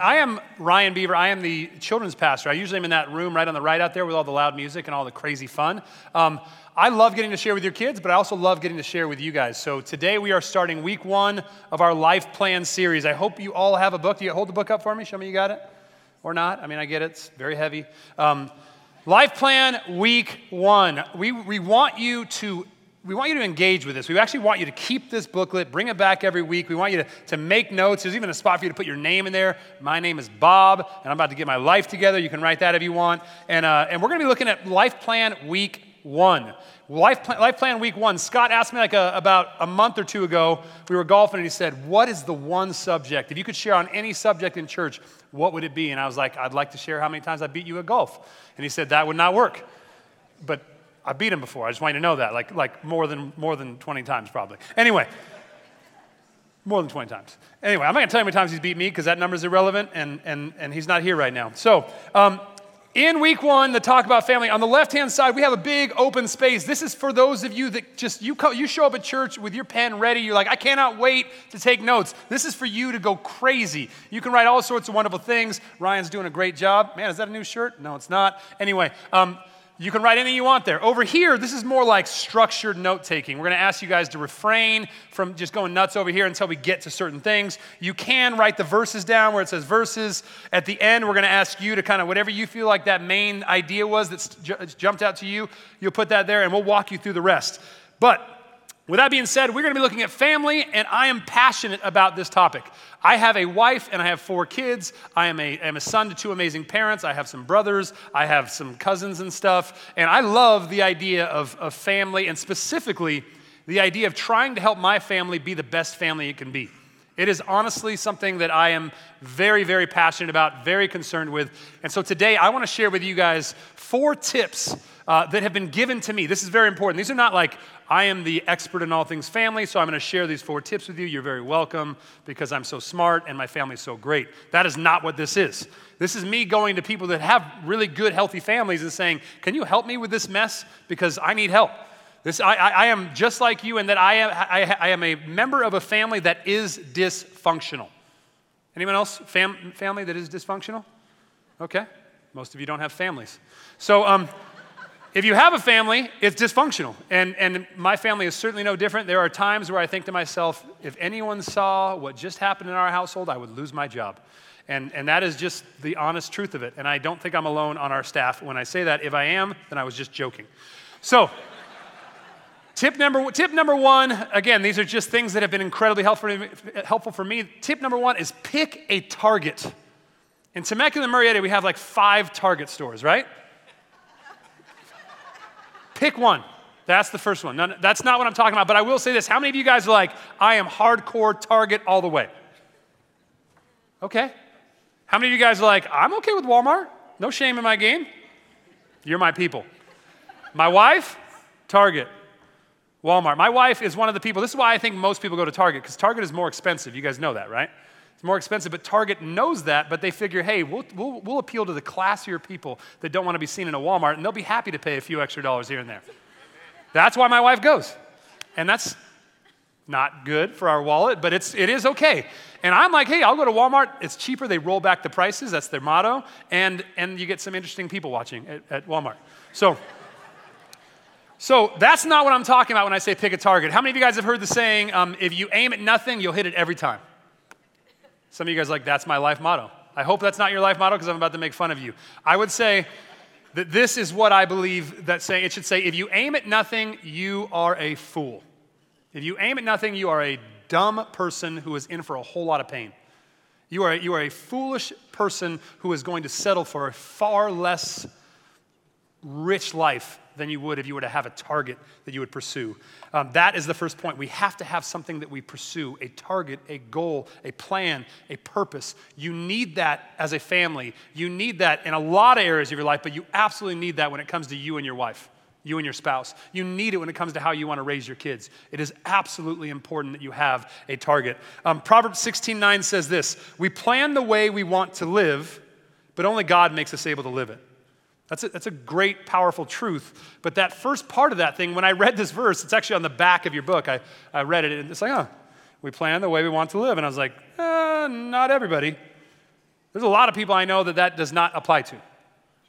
I am Ryan Beaver. I am the children's pastor. I usually am in that room right on the right out there with all the loud music and all the crazy fun. Um, I love getting to share with your kids, but I also love getting to share with you guys. So today we are starting week one of our life plan series. I hope you all have a book. Do you hold the book up for me? Show me you got it. Or not. I mean, I get it. It's very heavy. Um, life plan week one. We, we want you to we want you to engage with this. We actually want you to keep this booklet, bring it back every week. We want you to, to make notes. There's even a spot for you to put your name in there. My name is Bob, and I'm about to get my life together. You can write that if you want. And, uh, and we're going to be looking at Life Plan Week 1. Life Plan, life plan Week 1. Scott asked me like a, about a month or two ago, we were golfing, and he said, What is the one subject? If you could share on any subject in church, what would it be? And I was like, I'd like to share how many times I beat you at golf. And he said, That would not work. But I beat him before. I just want you to know that, like, like more, than, more than 20 times probably. Anyway, more than 20 times. Anyway, I'm not going to tell you how many times he's beat me because that number is irrelevant and, and, and he's not here right now. So, um, in week one, the talk about family, on the left hand side, we have a big open space. This is for those of you that just, you, co- you show up at church with your pen ready. You're like, I cannot wait to take notes. This is for you to go crazy. You can write all sorts of wonderful things. Ryan's doing a great job. Man, is that a new shirt? No, it's not. Anyway, um, you can write anything you want there. Over here, this is more like structured note taking. We're going to ask you guys to refrain from just going nuts over here until we get to certain things. You can write the verses down where it says verses. At the end, we're going to ask you to kind of whatever you feel like that main idea was that's jumped out to you, you'll put that there and we'll walk you through the rest. But with that being said, we're going to be looking at family, and I am passionate about this topic. I have a wife and I have four kids. I am a, am a son to two amazing parents. I have some brothers. I have some cousins and stuff. And I love the idea of, of family, and specifically the idea of trying to help my family be the best family it can be. It is honestly something that I am very, very passionate about, very concerned with. And so today I want to share with you guys four tips uh, that have been given to me. This is very important. These are not like, I am the expert in all things family, so I'm going to share these four tips with you. You're very welcome because I'm so smart and my family's so great. That is not what this is. This is me going to people that have really good, healthy families and saying, Can you help me with this mess? Because I need help. This, I, I, I am just like you in that I am, I, I am a member of a family that is dysfunctional. Anyone else fam, family that is dysfunctional? Okay. Most of you don't have families. So, um, if you have a family, it's dysfunctional. And, and my family is certainly no different. There are times where I think to myself, if anyone saw what just happened in our household, I would lose my job. And, and that is just the honest truth of it. And I don't think I'm alone on our staff when I say that. If I am, then I was just joking. So, tip number, tip number one again, these are just things that have been incredibly helpful, helpful for me. Tip number one is pick a target. In Temecula, Murrieta, we have like five Target stores, right? Pick one. That's the first one. That's not what I'm talking about, but I will say this. How many of you guys are like, I am hardcore Target all the way? Okay. How many of you guys are like, I'm okay with Walmart? No shame in my game. You're my people. My wife, Target. Walmart. My wife is one of the people, this is why I think most people go to Target, because Target is more expensive. You guys know that, right? It's more expensive, but Target knows that, but they figure, hey, we'll, we'll, we'll appeal to the classier people that don't want to be seen in a Walmart, and they'll be happy to pay a few extra dollars here and there. That's why my wife goes. And that's not good for our wallet, but it's, it is okay. And I'm like, hey, I'll go to Walmart. It's cheaper. They roll back the prices. That's their motto. And, and you get some interesting people watching at, at Walmart. So, so that's not what I'm talking about when I say pick a target. How many of you guys have heard the saying, um, if you aim at nothing, you'll hit it every time? Some of you guys like, that's my life motto. I hope that's not your life motto because I'm about to make fun of you. I would say that this is what I believe that say it should say if you aim at nothing, you are a fool. If you aim at nothing, you are a dumb person who is in for a whole lot of pain. You are, you are a foolish person who is going to settle for a far less rich life than you would if you were to have a target that you would pursue. Um, that is the first point. We have to have something that we pursue a target, a goal, a plan, a purpose. You need that as a family. You need that in a lot of areas of your life, but you absolutely need that when it comes to you and your wife. You and your spouse. You need it when it comes to how you want to raise your kids. It is absolutely important that you have a target. Um, Proverbs 16 9 says this We plan the way we want to live, but only God makes us able to live it. That's a, that's a great, powerful truth. But that first part of that thing, when I read this verse, it's actually on the back of your book. I, I read it, and it's like, oh, we plan the way we want to live. And I was like, eh, not everybody. There's a lot of people I know that that does not apply to.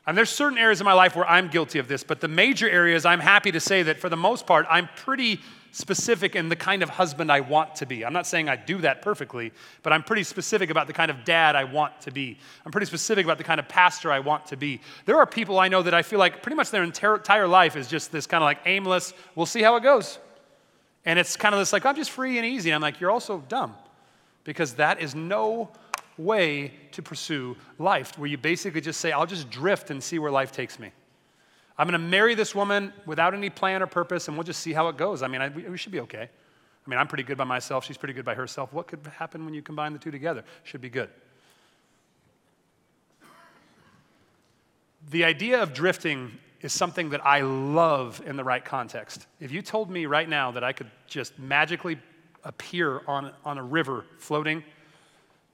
And there's certain areas in my life where I'm guilty of this, but the major areas, I'm happy to say that for the most part, I'm pretty specific in the kind of husband I want to be. I'm not saying I do that perfectly, but I'm pretty specific about the kind of dad I want to be. I'm pretty specific about the kind of pastor I want to be. There are people I know that I feel like pretty much their entire life is just this kind of like aimless, we'll see how it goes. And it's kind of this like, I'm just free and easy. And I'm like, you're also dumb because that is no way to pursue life, where you basically just say, I'll just drift and see where life takes me. I'm going to marry this woman without any plan or purpose, and we'll just see how it goes. I mean, I, we should be okay. I mean, I'm pretty good by myself. She's pretty good by herself. What could happen when you combine the two together? Should be good. The idea of drifting is something that I love in the right context. If you told me right now that I could just magically appear on, on a river floating,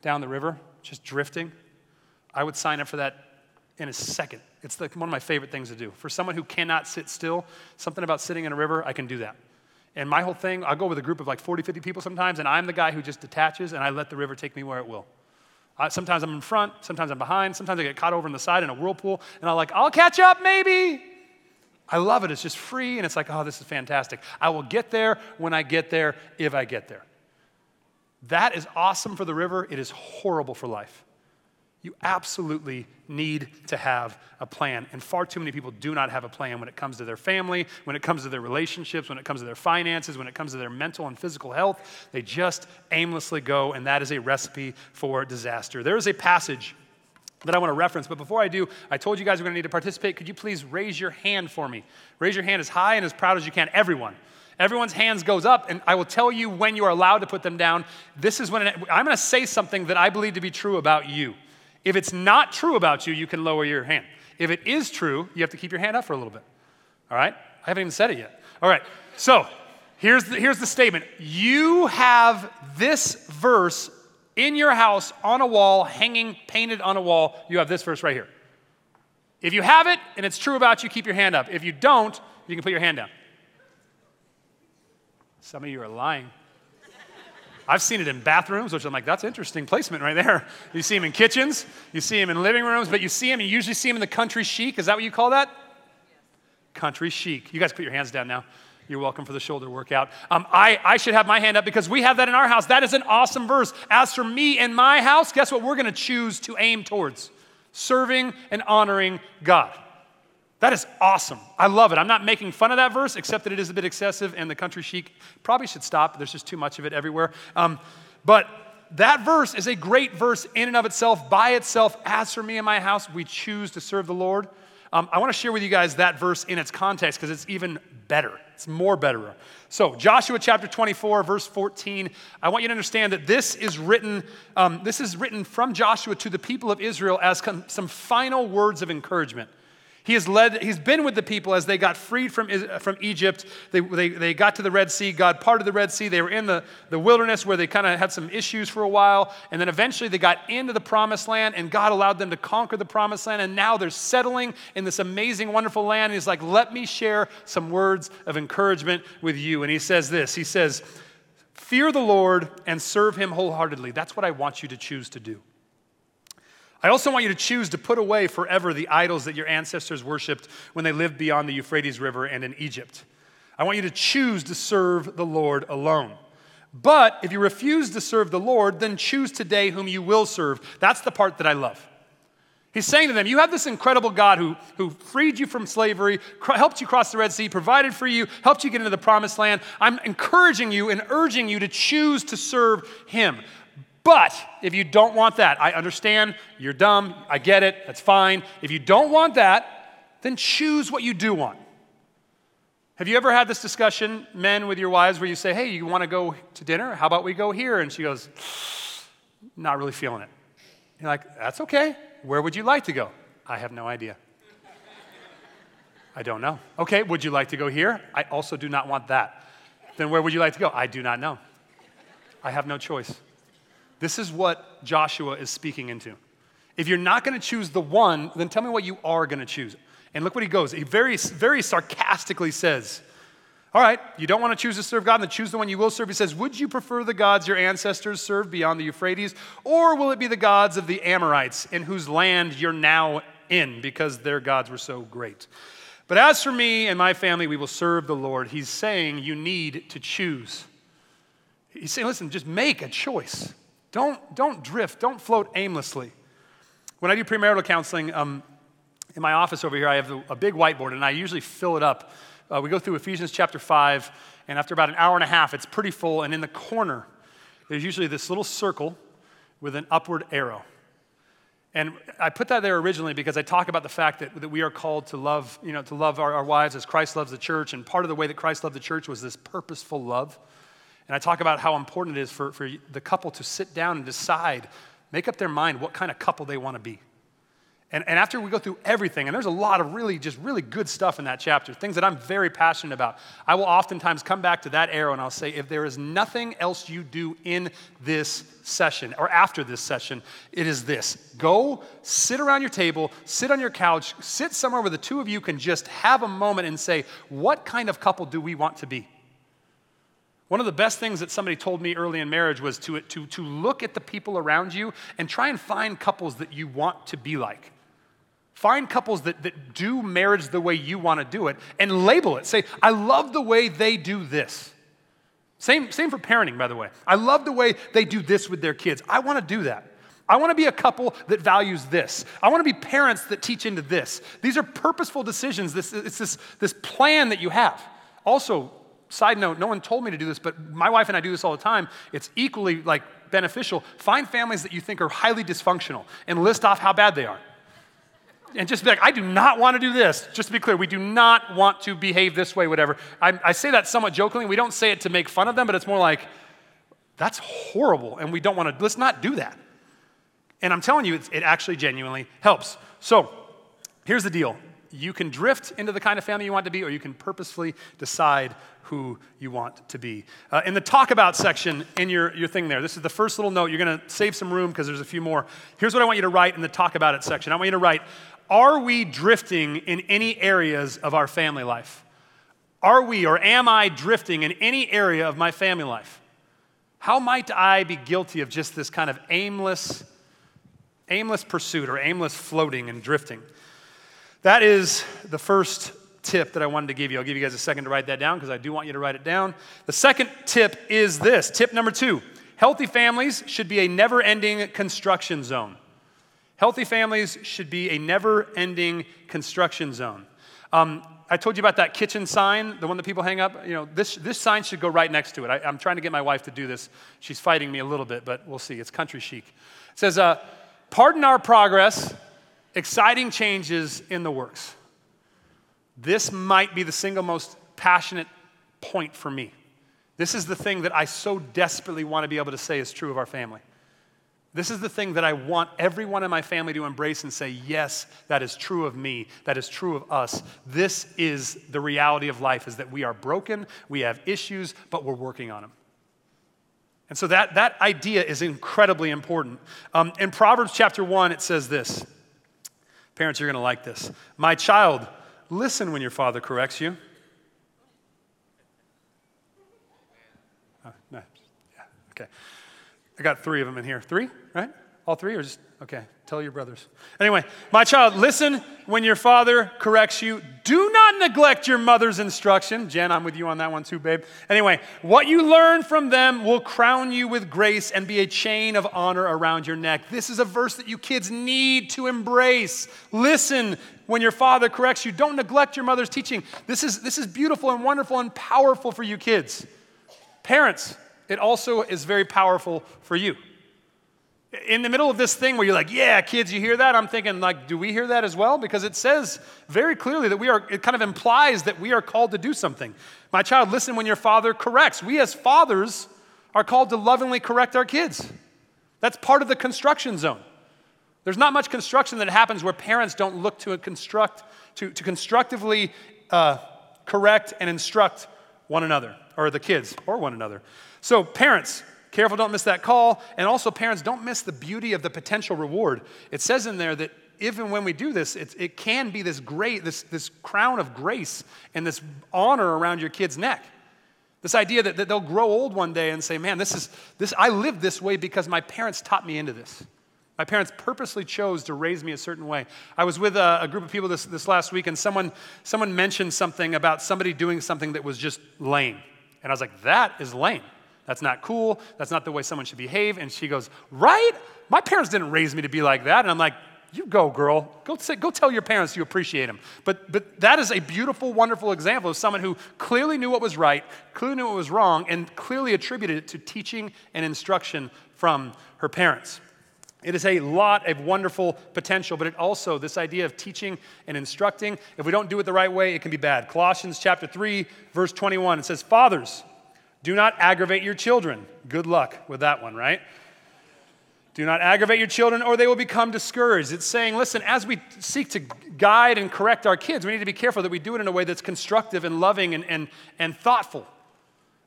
down the river, just drifting, I would sign up for that in a second. It's like one of my favorite things to do. For someone who cannot sit still, something about sitting in a river, I can do that. And my whole thing, I'll go with a group of like 40, 50 people sometimes, and I'm the guy who just detaches and I let the river take me where it will. I, sometimes I'm in front, sometimes I'm behind, sometimes I get caught over in the side in a whirlpool, and I'm like, I'll catch up maybe. I love it. It's just free, and it's like, oh, this is fantastic. I will get there when I get there, if I get there. That is awesome for the river. It is horrible for life. You absolutely need to have a plan. And far too many people do not have a plan when it comes to their family, when it comes to their relationships, when it comes to their finances, when it comes to their mental and physical health. They just aimlessly go, and that is a recipe for disaster. There is a passage that I want to reference, but before I do, I told you guys we're going to need to participate. Could you please raise your hand for me? Raise your hand as high and as proud as you can, everyone. Everyone's hands goes up, and I will tell you when you are allowed to put them down. This is when it, I'm going to say something that I believe to be true about you. If it's not true about you, you can lower your hand. If it is true, you have to keep your hand up for a little bit. All right? I haven't even said it yet. All right. So here's the, here's the statement You have this verse in your house on a wall, hanging, painted on a wall. You have this verse right here. If you have it and it's true about you, keep your hand up. If you don't, you can put your hand down. Some of you are lying. I've seen it in bathrooms, which I'm like, that's interesting placement right there. You see them in kitchens, you see them in living rooms, but you see them, you usually see them in the country chic. Is that what you call that? Country chic. You guys put your hands down now. You're welcome for the shoulder workout. Um, I, I should have my hand up because we have that in our house. That is an awesome verse. As for me and my house, guess what we're going to choose to aim towards? Serving and honoring God. That is awesome. I love it. I'm not making fun of that verse, except that it is a bit excessive, and the country chic probably should stop. There's just too much of it everywhere. Um, but that verse is a great verse in and of itself, by itself. As for me and my house, we choose to serve the Lord. Um, I want to share with you guys that verse in its context because it's even better. It's more better. So, Joshua chapter 24, verse 14. I want you to understand that this is written. Um, this is written from Joshua to the people of Israel as some final words of encouragement. He has led, he's been with the people as they got freed from, uh, from Egypt. They, they, they got to the Red Sea, God parted the Red Sea. They were in the, the wilderness where they kind of had some issues for a while. And then eventually they got into the promised land, and God allowed them to conquer the promised land. And now they're settling in this amazing, wonderful land. And he's like, let me share some words of encouragement with you. And he says this He says, Fear the Lord and serve him wholeheartedly. That's what I want you to choose to do. I also want you to choose to put away forever the idols that your ancestors worshiped when they lived beyond the Euphrates River and in Egypt. I want you to choose to serve the Lord alone. But if you refuse to serve the Lord, then choose today whom you will serve. That's the part that I love. He's saying to them, You have this incredible God who, who freed you from slavery, cr- helped you cross the Red Sea, provided for you, helped you get into the promised land. I'm encouraging you and urging you to choose to serve Him. But if you don't want that, I understand you're dumb, I get it, that's fine. If you don't want that, then choose what you do want. Have you ever had this discussion, men, with your wives, where you say, Hey, you want to go to dinner? How about we go here? And she goes, Not really feeling it. You're like, That's okay. Where would you like to go? I have no idea. I don't know. Okay, would you like to go here? I also do not want that. Then where would you like to go? I do not know. I have no choice. This is what Joshua is speaking into. If you're not going to choose the one, then tell me what you are going to choose. And look what he goes. He very, very sarcastically says, All right, you don't want to choose to serve God, then choose the one you will serve. He says, Would you prefer the gods your ancestors served beyond the Euphrates, or will it be the gods of the Amorites in whose land you're now in because their gods were so great? But as for me and my family, we will serve the Lord. He's saying you need to choose. He's saying, listen, just make a choice. Don't, don't drift, don't float aimlessly. When I do premarital counseling, um, in my office over here, I have a big whiteboard, and I usually fill it up uh, we go through Ephesians chapter 5, and after about an hour and a half, it's pretty full. And in the corner, there's usually this little circle with an upward arrow. And I put that there originally because I talk about the fact that, that we are called to love, you know, to love our, our wives as Christ loves the church. And part of the way that Christ loved the church was this purposeful love. And I talk about how important it is for, for the couple to sit down and decide, make up their mind what kind of couple they want to be. And, and after we go through everything, and there's a lot of really, just really good stuff in that chapter, things that I'm very passionate about, I will oftentimes come back to that arrow and I'll say, if there is nothing else you do in this session or after this session, it is this go sit around your table, sit on your couch, sit somewhere where the two of you can just have a moment and say, what kind of couple do we want to be? One of the best things that somebody told me early in marriage was to, to, to look at the people around you and try and find couples that you want to be like. Find couples that, that do marriage the way you want to do it and label it. Say, I love the way they do this. Same, same for parenting, by the way. I love the way they do this with their kids. I want to do that. I want to be a couple that values this. I want to be parents that teach into this. These are purposeful decisions. This, it's this, this plan that you have. Also, side note, no one told me to do this, but my wife and I do this all the time. It's equally like beneficial. Find families that you think are highly dysfunctional and list off how bad they are and just be like, I do not want to do this. Just to be clear, we do not want to behave this way, whatever. I, I say that somewhat jokingly. We don't say it to make fun of them, but it's more like, that's horrible, and we don't want to, let's not do that. And I'm telling you, it actually genuinely helps. So here's the deal you can drift into the kind of family you want to be, or you can purposefully decide who you want to be. Uh, in the talk about section in your, your thing there, this is the first little note. You're going to save some room because there's a few more. Here's what I want you to write in the talk about it section. I want you to write are we drifting in any areas of our family life? Are we or am I drifting in any area of my family life? How might I be guilty of just this kind of aimless, aimless pursuit or aimless floating and drifting? That is the first tip that I wanted to give you. I'll give you guys a second to write that down because I do want you to write it down. The second tip is this tip number two healthy families should be a never ending construction zone. Healthy families should be a never ending construction zone. Um, I told you about that kitchen sign, the one that people hang up. You know, this, this sign should go right next to it. I, am trying to get my wife to do this. She's fighting me a little bit, but we'll see. It's country chic. It says, uh, Pardon our progress, exciting changes in the works. This might be the single most passionate point for me. This is the thing that I so desperately want to be able to say is true of our family. This is the thing that I want everyone in my family to embrace and say, yes, that is true of me. That is true of us. This is the reality of life is that we are broken, we have issues, but we're working on them. And so that, that idea is incredibly important. Um, in Proverbs chapter 1, it says this. Parents, you're going to like this. My child, listen when your father corrects you. Oh, no. Yeah, okay. I got three of them in here. Three, right? All three, or just, okay, tell your brothers. Anyway, my child, listen when your father corrects you. Do not neglect your mother's instruction. Jen, I'm with you on that one too, babe. Anyway, what you learn from them will crown you with grace and be a chain of honor around your neck. This is a verse that you kids need to embrace. Listen when your father corrects you. Don't neglect your mother's teaching. This is, this is beautiful and wonderful and powerful for you kids. Parents, it also is very powerful for you. In the middle of this thing where you're like, yeah, kids, you hear that? I'm thinking, like, do we hear that as well? Because it says very clearly that we are, it kind of implies that we are called to do something. My child, listen when your father corrects. We as fathers are called to lovingly correct our kids. That's part of the construction zone. There's not much construction that happens where parents don't look to construct, to, to constructively uh, correct and instruct one another, or the kids, or one another. So, parents, careful, don't miss that call. And also, parents, don't miss the beauty of the potential reward. It says in there that even when we do this, it, it can be this great, this, this crown of grace and this honor around your kid's neck. This idea that, that they'll grow old one day and say, man, this is, this, I lived this way because my parents taught me into this. My parents purposely chose to raise me a certain way. I was with a, a, group of people this, this last week, and someone, someone mentioned something about somebody doing something that was just lame. And I was like, that is lame. That's not cool. That's not the way someone should behave. And she goes, right? My parents didn't raise me to be like that. And I'm like, you go, girl. Go, say, go tell your parents you appreciate them. But, but that is a beautiful, wonderful example of someone who clearly knew what was right, clearly knew what was wrong, and clearly attributed it to teaching and instruction from her parents. It is a lot of wonderful potential, but it also, this idea of teaching and instructing, if we don't do it the right way, it can be bad. Colossians chapter 3, verse 21, it says, Fathers, do not aggravate your children. Good luck with that one, right? Do not aggravate your children, or they will become discouraged. It's saying, listen, as we seek to guide and correct our kids, we need to be careful that we do it in a way that's constructive and loving and, and, and thoughtful.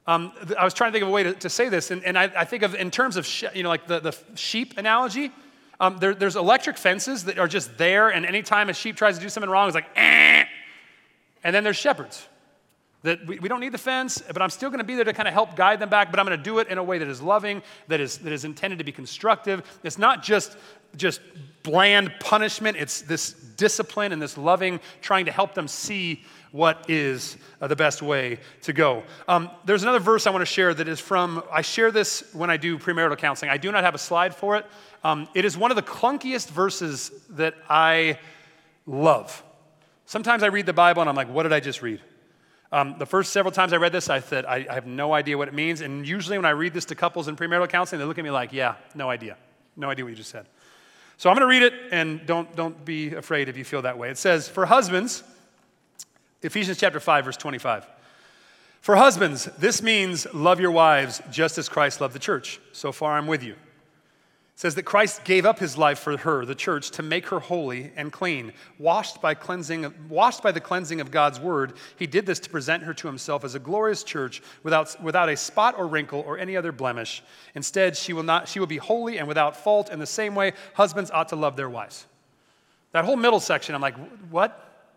Um, I was trying to think of a way to, to say this, and, and I, I, think of in terms of you know like the, the sheep analogy. Um, there, there's electric fences that are just there, and anytime a sheep tries to do something wrong, it's like, eh. and then there's shepherds that we, we don't need the fence, but I'm still going to be there to kind of help guide them back, but I'm going to do it in a way that is loving, that is, that is intended to be constructive. It's not just, just bland punishment, it's this discipline and this loving, trying to help them see what is uh, the best way to go. Um, there's another verse I want to share that is from, I share this when I do premarital counseling. I do not have a slide for it. Um, it is one of the clunkiest verses that I love. Sometimes I read the Bible and I'm like, what did I just read? Um, the first several times I read this, I said, I, I, have no idea what it means. And usually when I read this to couples in premarital counseling, they look at me like, yeah, no idea. No idea what you just said. So I'm going to read it, and don't, don't be afraid if you feel that way. It says, For husbands, Ephesians chapter 5, verse 25. For husbands, this means love your wives just as Christ loved the church. So far, I'm with you. Says that Christ gave up his life for her, the church, to make her holy and clean, washed by, cleansing, washed by the cleansing of God's word. He did this to present her to himself as a glorious church without, without a spot or wrinkle or any other blemish. Instead, she will, not, she will be holy and without fault. In the same way, husbands ought to love their wives. That whole middle section, I'm like, what?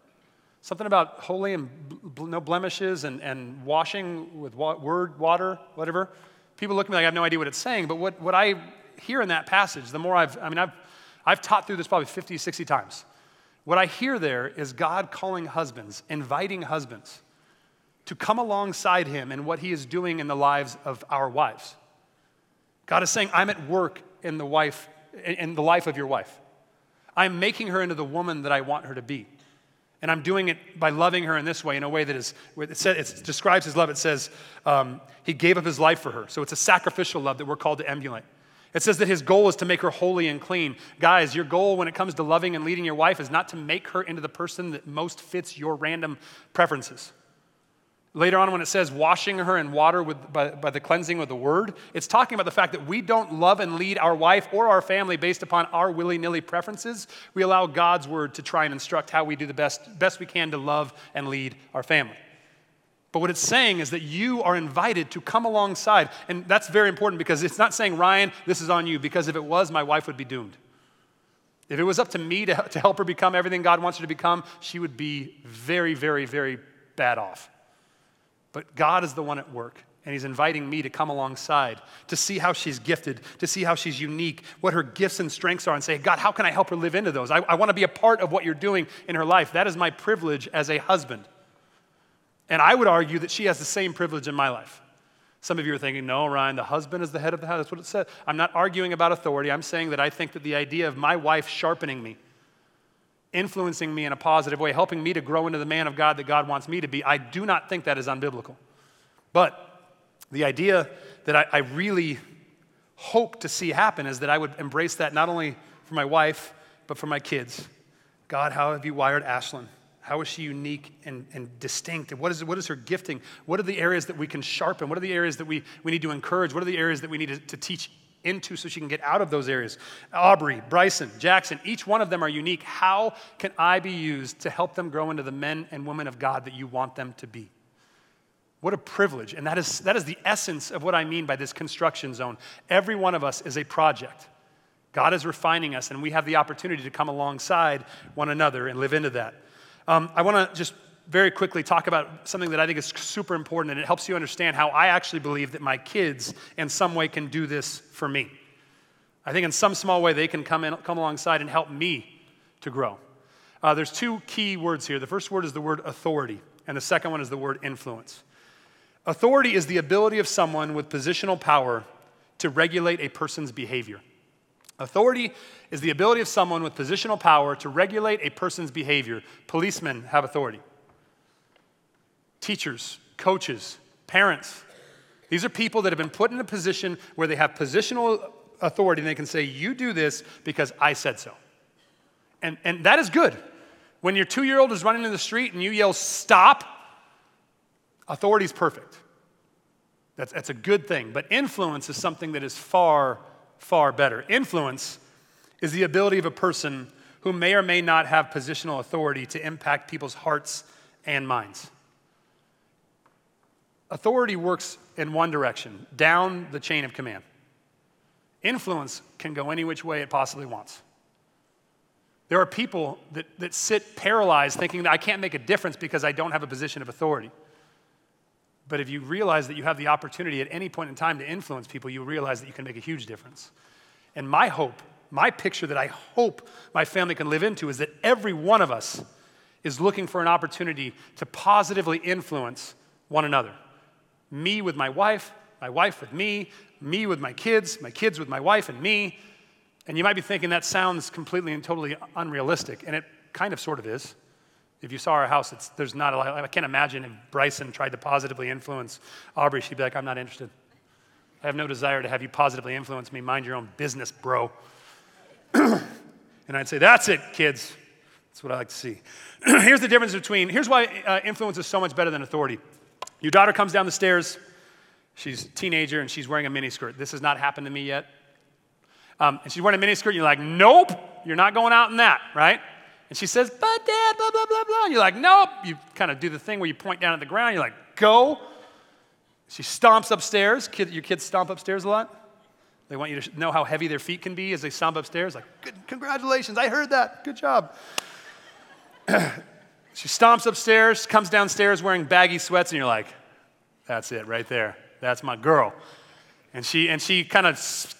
Something about holy and bl- no blemishes and, and washing with wa- word, water, whatever. People look at me like I have no idea what it's saying, but what, what I hear in that passage, the more I've, I mean, I've, I've taught through this probably 50, 60 times. What I hear there is God calling husbands, inviting husbands to come alongside him in what he is doing in the lives of our wives. God is saying, I'm at work in the wife, in the life of your wife. I'm making her into the woman that I want her to be. And I'm doing it by loving her in this way, in a way that is, it, says, it describes his love. It says um, he gave up his life for her. So it's a sacrificial love that we're called to emulate. It says that his goal is to make her holy and clean. Guys, your goal when it comes to loving and leading your wife is not to make her into the person that most fits your random preferences. Later on, when it says washing her in water with, by, by the cleansing of the word, it's talking about the fact that we don't love and lead our wife or our family based upon our willy nilly preferences. We allow God's word to try and instruct how we do the best, best we can to love and lead our family. But what it's saying is that you are invited to come alongside. And that's very important because it's not saying, Ryan, this is on you, because if it was, my wife would be doomed. If it was up to me to, to help her become everything God wants her to become, she would be very, very, very bad off. But God is the one at work, and He's inviting me to come alongside, to see how she's gifted, to see how she's unique, what her gifts and strengths are, and say, God, how can I help her live into those? I, I want to be a part of what you're doing in her life. That is my privilege as a husband. And I would argue that she has the same privilege in my life. Some of you are thinking, no, Ryan, the husband is the head of the house. That's what it says. I'm not arguing about authority. I'm saying that I think that the idea of my wife sharpening me, influencing me in a positive way, helping me to grow into the man of God that God wants me to be, I do not think that is unbiblical. But the idea that I, I really hope to see happen is that I would embrace that not only for my wife, but for my kids. God, how have you wired Ashlyn? How is she unique and, and distinct? And what is, what is her gifting? What are the areas that we can sharpen? What are the areas that we, we need to encourage? What are the areas that we need to, to teach into so she can get out of those areas. Aubrey, Bryson, Jackson, each one of them are unique. How can I be used to help them grow into the men and women of God that you want them to be? What a privilege. And that is, that is the essence of what I mean by this construction zone. Every one of us is a project. God is refining us, and we have the opportunity to come alongside one another and live into that. Um, I want to just very quickly talk about something that I think is super important, and it helps you understand how I actually believe that my kids, in some way, can do this for me. I think in some small way they can come, in, come alongside and help me to grow. Uh, there's two key words here. The first word is the word authority, and the second one is the word influence. Authority is the ability of someone with positional power to regulate a person's behavior. Authority is the ability of someone with positional power to regulate a person's behavior. Policemen have authority. Teachers, coaches, parents, these are people that have been put in a position where they have positional authority and they can say, You do this because I said so. And, and that is good. When your two year old is running in the street and you yell, Stop, authority is perfect. That's, that's a good thing. But influence is something that is far, far better. Influence is the ability of a person who may or may not have positional authority to impact people's hearts and minds. Authority works in one direction, down the chain of command. Influence can go any which way it possibly wants. There are people that, that sit paralyzed thinking that I can't make a difference because I don't have a position of authority. But if you realize that you have the opportunity at any point in time to influence people, you realize that you can make a huge difference. And my hope, my picture that I hope my family can live into is that every one of us is looking for an opportunity to positively influence one another. Me with my wife, my wife with me, me with my kids, my kids with my wife and me. And you might be thinking that sounds completely and totally unrealistic, and it kind of sort of is. If you saw our house, it's, there's not a lot. I can't imagine if Bryson tried to positively influence Aubrey, she'd be like, I'm not interested. I have no desire to have you positively influence me. Mind your own business, bro. and I'd say, That's it, kids. That's what I like to see. here's the difference between, here's why uh, influence is so much better than authority. Your daughter comes down the stairs, she's a teenager, and she's wearing a miniskirt. This has not happened to me yet. Um, and she's wearing a miniskirt, and you're like, Nope, you're not going out in that, right? And she says, but dad, blah, blah, blah, blah. And you're like, nope. You kind of do the thing where you point down at the ground. You're like, go. She stomps upstairs. Kid, your kids stomp upstairs a lot? They want you to know how heavy their feet can be as they stomp upstairs. Like, congratulations, I heard that. Good job. she stomps upstairs, comes downstairs wearing baggy sweats, and you're like, that's it right there. That's my girl. And she, and she kind of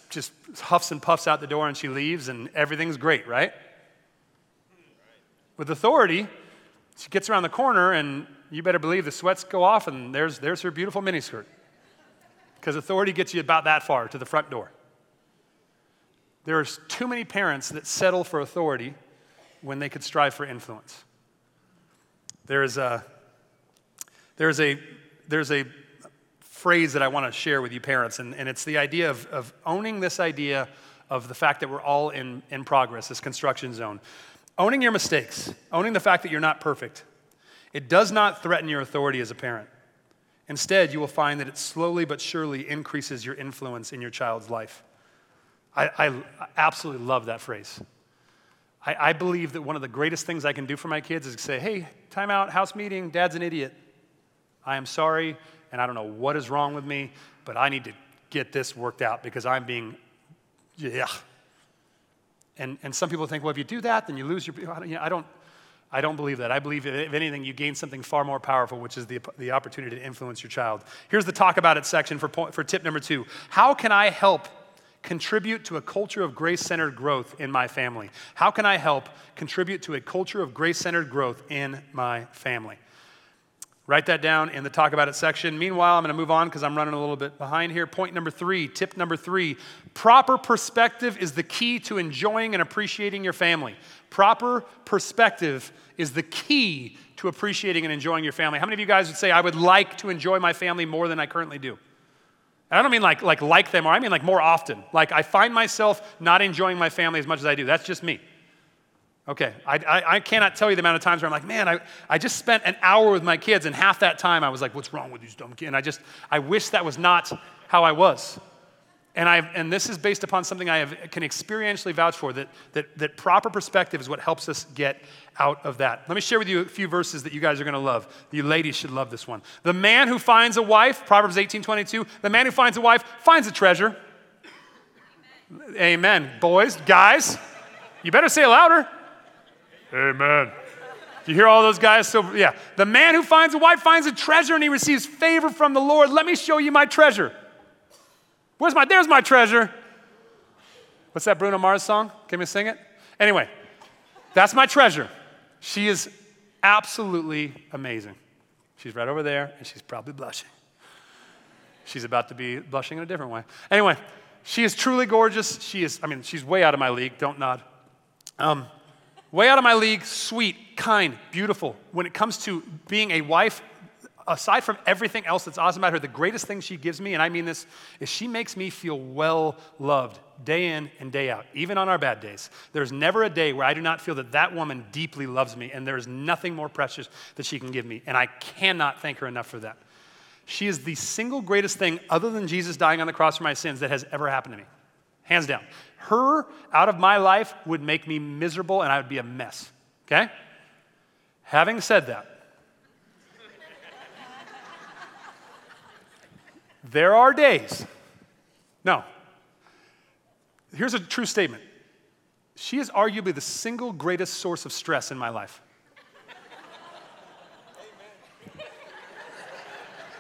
just huffs and puffs out the door and she leaves, and everything's great, right? With authority, she gets around the corner, and you better believe the sweats go off, and there's, there's her beautiful miniskirt. Because authority gets you about that far to the front door. There's too many parents that settle for authority when they could strive for influence. There is a, there's a, there's a phrase that I want to share with you, parents, and, and it's the idea of, of owning this idea of the fact that we're all in, in progress, this construction zone. Owning your mistakes, owning the fact that you're not perfect, it does not threaten your authority as a parent. Instead, you will find that it slowly but surely increases your influence in your child's life. I, I absolutely love that phrase. I, I, believe that one of the greatest things I can do for my kids is say, hey, time out, house meeting, dad's an idiot. I am sorry, and I don't know what is wrong with me, but I need to get this worked out because I'm being, yeah, and, and some people think, well, if you do that, then you lose your. You know, I, don't, I don't believe that. I believe, if anything, you gain something far more powerful, which is the, the opportunity to influence your child. Here's the talk about it section for, point, for tip number two How can I help contribute to a culture of grace centered growth in my family? How can I help contribute to a culture of grace centered growth in my family? Write that down in the talk about it section. Meanwhile, I'm going to move on because I'm running a little bit behind here. Point number three, tip number three proper perspective is the key to enjoying and appreciating your family. Proper perspective is the key to appreciating and enjoying your family. How many of you guys would say, I would like to enjoy my family more than I currently do? And I don't mean like, like like them, or I mean like more often. Like I find myself not enjoying my family as much as I do. That's just me. Okay, I, I, I, cannot tell you the amount of times where I'm like, man, I, I just spent an hour with my kids, and half that time I was like, what's wrong with these dumb kids? And I just, I wish that was not how I was. And, i and this is based upon something I have, can experientially vouch for that, that, that proper perspective is what helps us get out of that. Let me share with you a few verses that you guys are going to love. You ladies should love this one. The man who finds a wife, Proverbs 18 22, the man who finds a wife finds a treasure Amen. Boys, guys, you better say it louder. Amen. Do you hear all those guys? So, yeah. The man who finds a wife finds a treasure and he receives favor from the Lord. Let me show you my treasure. Where's my, there's my treasure. What's that Bruno Mars song? Can we sing it? Anyway, that's my treasure. She is absolutely amazing. She's right over there and she's probably blushing. She's about to be blushing in a different way. Anyway, she is truly gorgeous. She is, I mean, she's way out of my league. Don't nod. Um, way out of my league, sweet, kind, beautiful. When it comes to being a wife, aside from everything else that's awesome about her, the greatest thing she gives me, and I mean this, is she makes me feel well loved day in and day out, even on our bad days. There's never a day where I do not feel that that woman deeply loves me, and there is nothing more precious that she can give me. And I cannot thank her enough for that. She is the single greatest thing, other than Jesus dying on the cross for my sins, that has ever happened to me. Hands down. Her out of my life would make me miserable and I would be a mess. Okay? Having said that, there are days. No. Here's a true statement. She is arguably the single greatest source of stress in my life.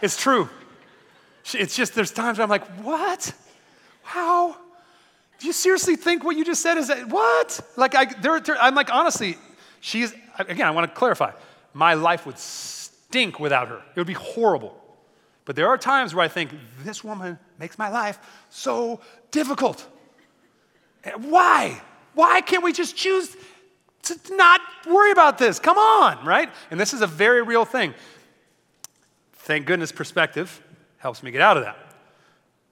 It's true. It's just, there's times I'm like, what? How? Do you seriously think what you just said is that, what? Like, I, there, I'm like, honestly, she's, again, I want to clarify. My life would stink without her, it would be horrible. But there are times where I think, this woman makes my life so difficult. Eh, why? Why can't we just choose to not worry about this? Come on, right? And this is a very real thing. Thank goodness perspective helps me get out of that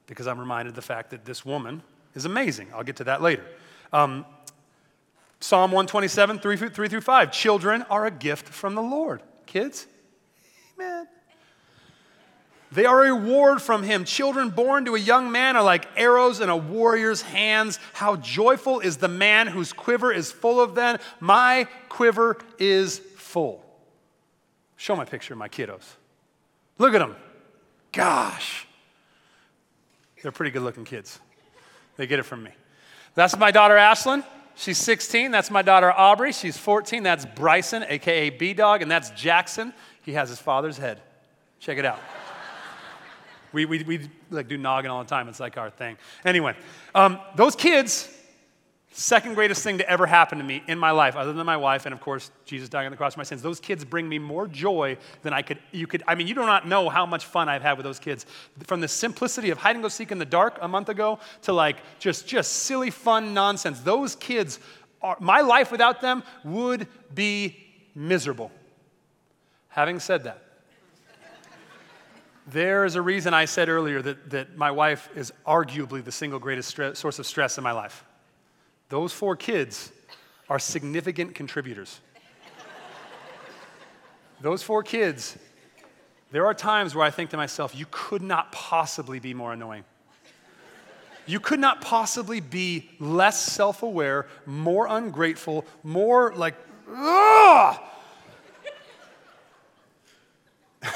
because I'm reminded of the fact that this woman is amazing. I'll get to that later. Um, Psalm 127, 3, 3 through 5. Children are a gift from the Lord. Kids, amen. They are a reward from him. Children born to a young man are like arrows in a warrior's hands. How joyful is the man whose quiver is full of them. My quiver is full. Show my picture of my kiddos. Look at them. Gosh. They're pretty good looking kids. They get it from me. That's my daughter, Ashlyn. She's 16. That's my daughter, Aubrey. She's 14. That's Bryson, AKA B Dog. And that's Jackson. He has his father's head. Check it out. we, we, we like do noggin all the time. It's like our thing. Anyway, um, those kids Second greatest thing to ever happen to me in my life, other than my wife and of course Jesus dying on the cross for my sins. Those kids bring me more joy than I could. You could. I mean, you do not know how much fun I've had with those kids. From the simplicity of hide and go seek in the dark a month ago to like just just silly fun nonsense. Those kids are. My life without them would be miserable. Having said that. There is a reason I said earlier that, that my wife is arguably the single greatest source of stress in my life. Those four kids are significant contributors. Those four kids, there are times where I think to myself, you could not possibly be more annoying. You could not possibly be less self aware, more ungrateful, more like, ugh!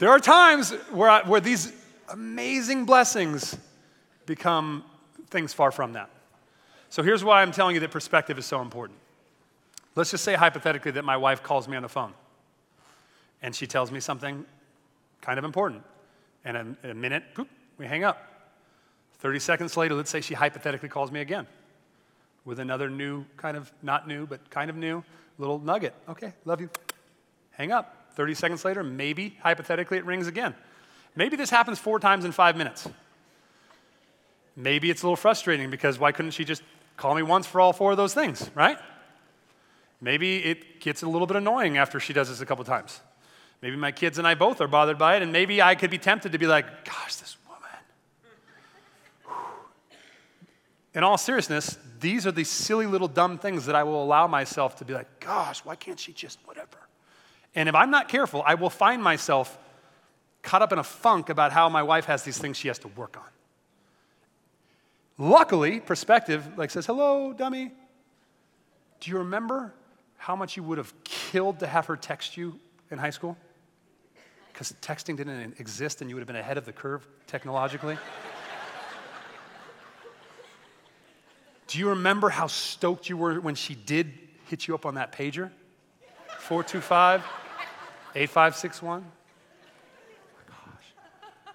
there are times where, I, where these amazing blessings become things far from that. So here's why I'm telling you that perspective is so important. Let's just say hypothetically that my wife calls me on the phone and she tells me something kind of important. And in a minute, boop, we hang up. 30 seconds later, let's say she hypothetically calls me again with another new, kind of not new, but kind of new little nugget. Okay, love you. Hang up. 30 seconds later, maybe hypothetically it rings again. Maybe this happens four times in five minutes. Maybe it's a little frustrating because why couldn't she just call me once for all four of those things, right? Maybe it gets a little bit annoying after she does this a couple times. Maybe my kids and I both are bothered by it, and maybe I could be tempted to be like, gosh, this woman. In all seriousness, these are the silly little dumb things that I will allow myself to be like, gosh, why can't she just whatever? And if I'm not careful, I will find myself caught up in a funk about how my wife has these things she has to work on. Luckily, perspective like says, "Hello, dummy. Do you remember how much you would have killed to have her text you in high school? Because texting didn't exist and you would have been ahead of the curve technologically. Do you remember how stoked you were when she did hit you up on that pager? 425 8561?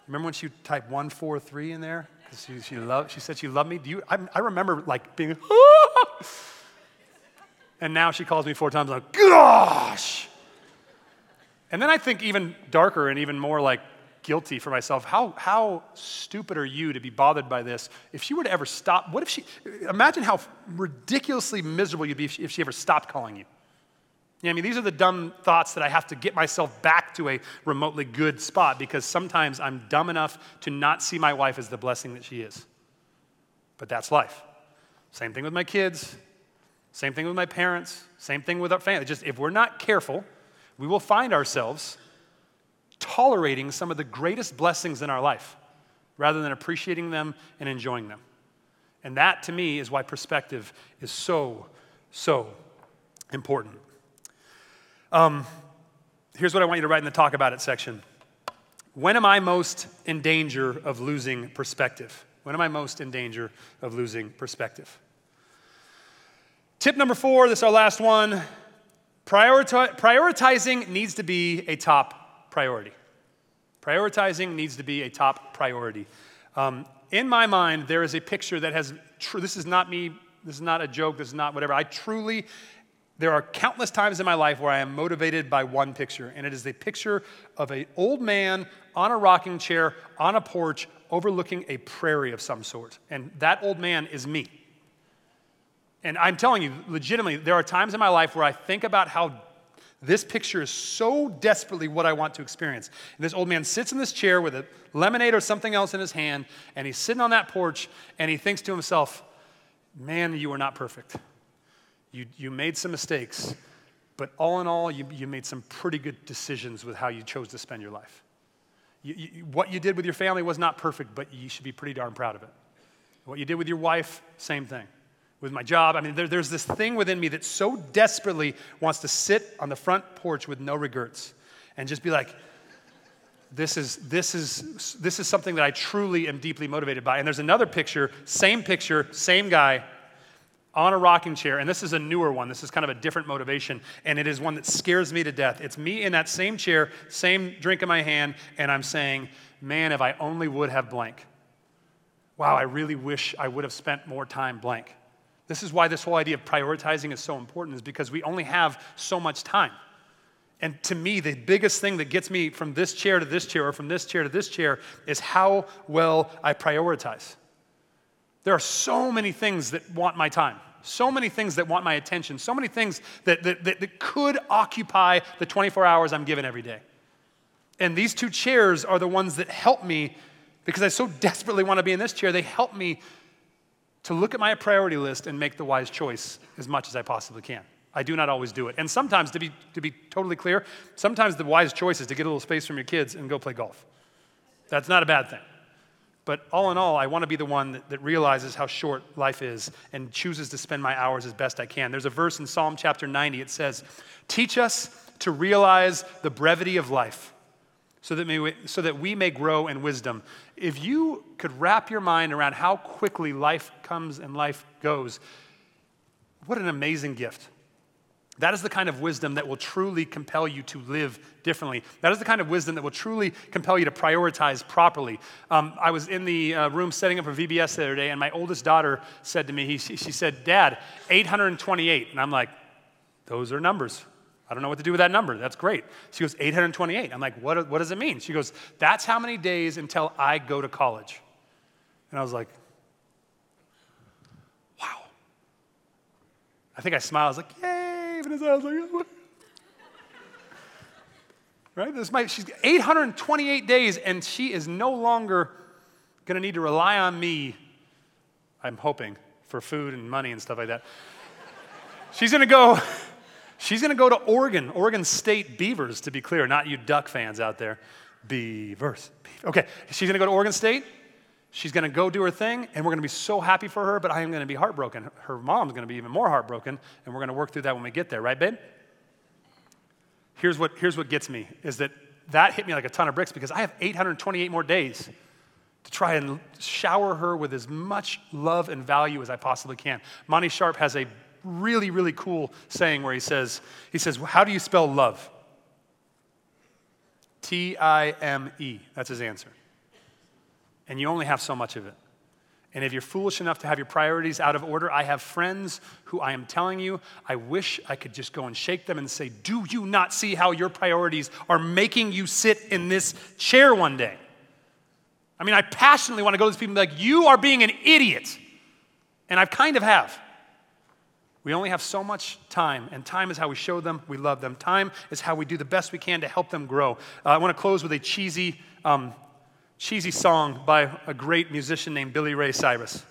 Remember when she typed 143 in there? She, she, loved, she said she loved me. Do you, I, I remember like being, ah! and now she calls me four times, like, gosh. And then I think even darker and even more like guilty for myself. How, how stupid are you to be bothered by this? If she were to ever stop, what if she, imagine how ridiculously miserable you'd be if she, if she ever stopped calling you. Yeah, I mean, these are the dumb thoughts that I have to get myself back to a remotely good spot because sometimes I'm dumb enough to not see my wife as the blessing that she is. But that's life. Same thing with my kids, same thing with my parents, same thing with our family. Just if we're not careful, we will find ourselves tolerating some of the greatest blessings in our life rather than appreciating them and enjoying them. And that to me is why perspective is so, so important. Um, here's what I want you to write in the talk about it section. When am I most in danger of losing perspective? When am I most in danger of losing perspective? Tip number four, this is our last one. Prioriti- prioritizing needs to be a top priority. Prioritizing needs to be a top priority. Um, in my mind, there is a picture that has, tr- this is not me, this is not a joke, this is not whatever. I truly there are countless times in my life where I am motivated by one picture, and it is a picture of an old man on a rocking chair on a porch overlooking a prairie of some sort. And that old man is me. And I'm telling you, legitimately, there are times in my life where I think about how this picture is so desperately what I want to experience. And this old man sits in this chair with a lemonade or something else in his hand, and he's sitting on that porch, and he thinks to himself, Man, you are not perfect. You, you made some mistakes, but all in all, you, you made some pretty good decisions with how you chose to spend your life. You, you, what you did with your family was not perfect, but you should be pretty darn proud of it. What you did with your wife, same thing. With my job, I mean, there, there's this thing within me that so desperately wants to sit on the front porch with no regrets and just be like, this is, this, is, this is something that I truly am deeply motivated by. And there's another picture, same picture, same guy, on a rocking chair, and this is a newer one. This is kind of a different motivation, and it is one that scares me to death. It's me in that same chair, same drink in my hand, and I'm saying, Man, if I only would have blank. Wow, I really wish I would have spent more time blank. This is why this whole idea of prioritizing is so important, is because we only have so much time. And to me, the biggest thing that gets me from this chair to this chair or from this chair to this chair is how well I prioritize. There are so many things that want my time, so many things that want my attention, so many things that, that, that, that could occupy the 24 hours I'm given every day. And these two chairs are the ones that help me because I so desperately want to be in this chair. They help me to look at my priority list and make the wise choice as much as I possibly can. I do not always do it. And sometimes, to be, to be totally clear, sometimes the wise choice is to get a little space from your kids and go play golf. That's not a bad thing. But all in all, I want to be the one that, that, realizes how short life is and chooses to spend my hours as best I can. There's a verse in Psalm chapter 90. It says, Teach us to realize the brevity of life so that, we, so that we may grow in wisdom. If you could wrap your mind around how quickly life comes and life goes, what an amazing gift. That is the kind of wisdom that will truly compel you to live differently. That is the kind of wisdom that will truly compel you to prioritize properly. Um, I was in the uh, room setting up for VBS the other day, and my oldest daughter said to me, he, she said, Dad, 828. And I'm like, those are numbers. I don't know what to do with that number. That's great. She goes, 828. I'm like, what, what does it mean? She goes, that's how many days until I go to college. And I was like, wow. I think I smiled. I was like, yay his like, right? This might, she's 828 days, and she is no longer going to need to rely on me, I'm hoping, for food and money and stuff like that. she's going to go, she's going to go to Oregon, Oregon State Beavers, to be clear, not you duck fans out there. Beavers. Okay, she's going to go to Oregon State. She's going to go do her thing, and we're going to be so happy for her, but I am going to be heartbroken. Her mom's going to be even more heartbroken, and we're going to work through that when we get there, right, babe? Here's what, here's what gets me is that that hit me like a ton of bricks because I have 828 more days to try and shower her with as much love and value as I possibly can. Monty Sharp has a really, really cool saying where he says, he says, How do you spell love? T I M E. That's his answer. And you only have so much of it. And if you're foolish enough to have your priorities out of order, I have friends who I am telling you, I wish I could just go and shake them and say, Do you not see how your priorities are making you sit in this chair one day? I mean, I passionately want to go to these people and be like, You are being an idiot. And I kind of have. We only have so much time, and time is how we show them we love them. Time is how we do the best we can to help them grow. Uh, I want to close with a cheesy, um, cheesy song by a great musician named Billy Ray Cyrus.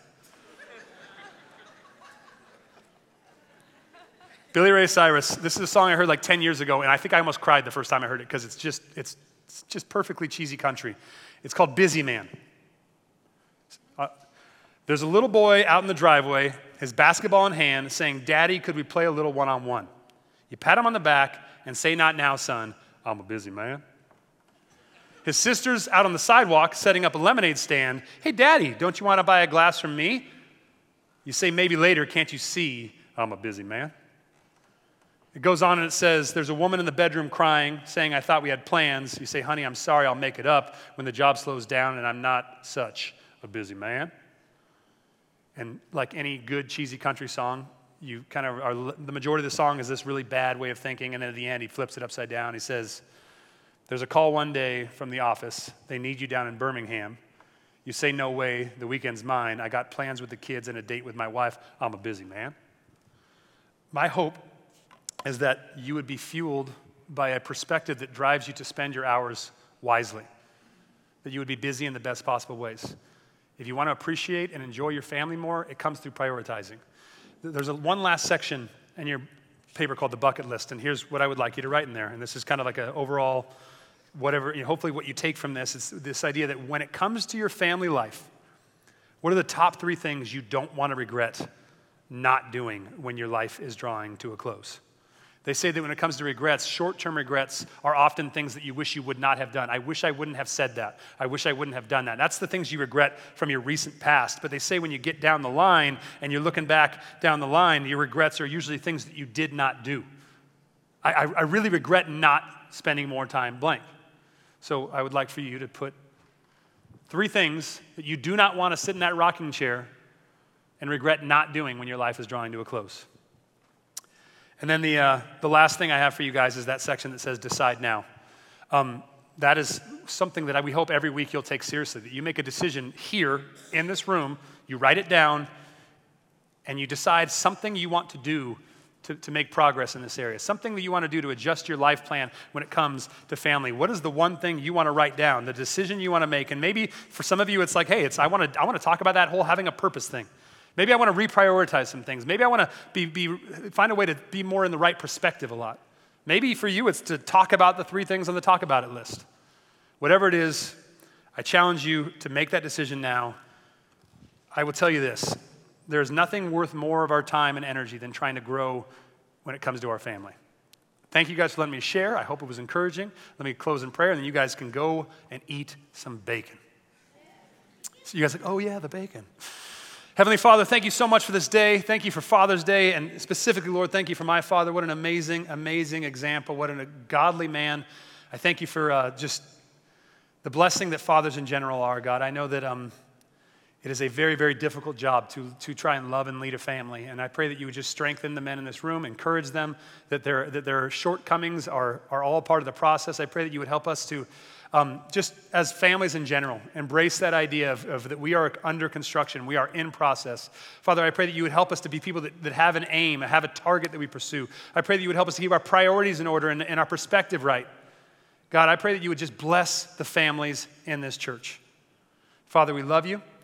Billy Ray Cyrus, this is a song I heard like 10 years ago, and I think I almost cried the first time I heard it because it's just, it's, it's just perfectly cheesy country. It's called Busy Man. Uh, there's a little boy out in the driveway his basketball in hand, saying, Daddy, could we play a little one on one? You pat him on the back and say, Not now, son. I'm a busy man. His sister's out on the sidewalk setting up a lemonade stand. Hey, Daddy, don't you want to buy a glass from me? You say, Maybe later, can't you see I'm a busy man? It goes on and it says, There's a woman in the bedroom crying, saying, I thought we had plans. You say, Honey, I'm sorry, I'll make it up when the job slows down and I'm not such a busy man. And like any good cheesy country song, you kind of are, the majority of the song is this really bad way of thinking. And then at the end, he flips it upside down. He says, There's a call one day from the office. They need you down in Birmingham. You say, No way, the weekend's mine. I got plans with the kids and a date with my wife. I'm a busy man. My hope is that you would be fueled by a perspective that drives you to spend your hours wisely, that you would be busy in the best possible ways. If you want to appreciate and enjoy your family more, it comes through prioritizing. There's a, one last section in your paper called the bucket list, and here's what I would like you to write in there. And this is kind of like an overall, whatever, you know, hopefully what you take from this is this idea that when it comes to your family life, what are the top three things you don't want to regret not doing when your life is drawing to a close? They say that when it comes to regrets, short term regrets are often things that you wish you would not have done. I wish I wouldn't have said that. I wish I wouldn't have done that. That's the things you regret from your recent past. But they say when you get down the line and you're looking back down the line, your regrets are usually things that you did not do. I, I, I really regret not spending more time blank. So I would like for you to put three things that you do not want to sit in that rocking chair and regret not doing when your life is drawing to a close. And then the, uh, the last thing I have for you guys is that section that says decide now. Um, that is something that I, we hope every week you'll take seriously. That you make a decision here in this room, you write it down, and you decide something you want to do to, to make progress in this area, something that you want to do to adjust your life plan when it comes to family. What is the one thing you want to write down, the decision you want to make? And maybe for some of you, it's like, hey, it's, I, want to, I want to talk about that whole having a purpose thing. Maybe I want to reprioritize some things. Maybe I want to be, be, find a way to be more in the right perspective a lot. Maybe for you, it's to talk about the three things on the talk about it list. Whatever it is, I challenge you to make that decision now. I will tell you this there's nothing worth more of our time and energy than trying to grow when it comes to our family. Thank you guys for letting me share. I hope it was encouraging. Let me close in prayer, and then you guys can go and eat some bacon. So you guys like, oh yeah, the bacon. Heavenly Father, thank you so much for this day. Thank you for Father's Day. And specifically, Lord, thank you for my father. What an amazing, amazing example. What a godly man. I thank you for uh, just the blessing that fathers in general are, God. I know that um, it is a very, very difficult job to, to try and love and lead a family. And I pray that you would just strengthen the men in this room, encourage them, that their, that their shortcomings are, are all part of the process. I pray that you would help us to um, just as families in general, embrace that idea of, of, that we are under construction, we are in process. Father, I pray that you would help us to be people that, that have an aim, have a target that we pursue. I pray that you would help us to keep our priorities in order and, and our perspective right. God, I pray that you would just bless the families in this church. Father, we love you.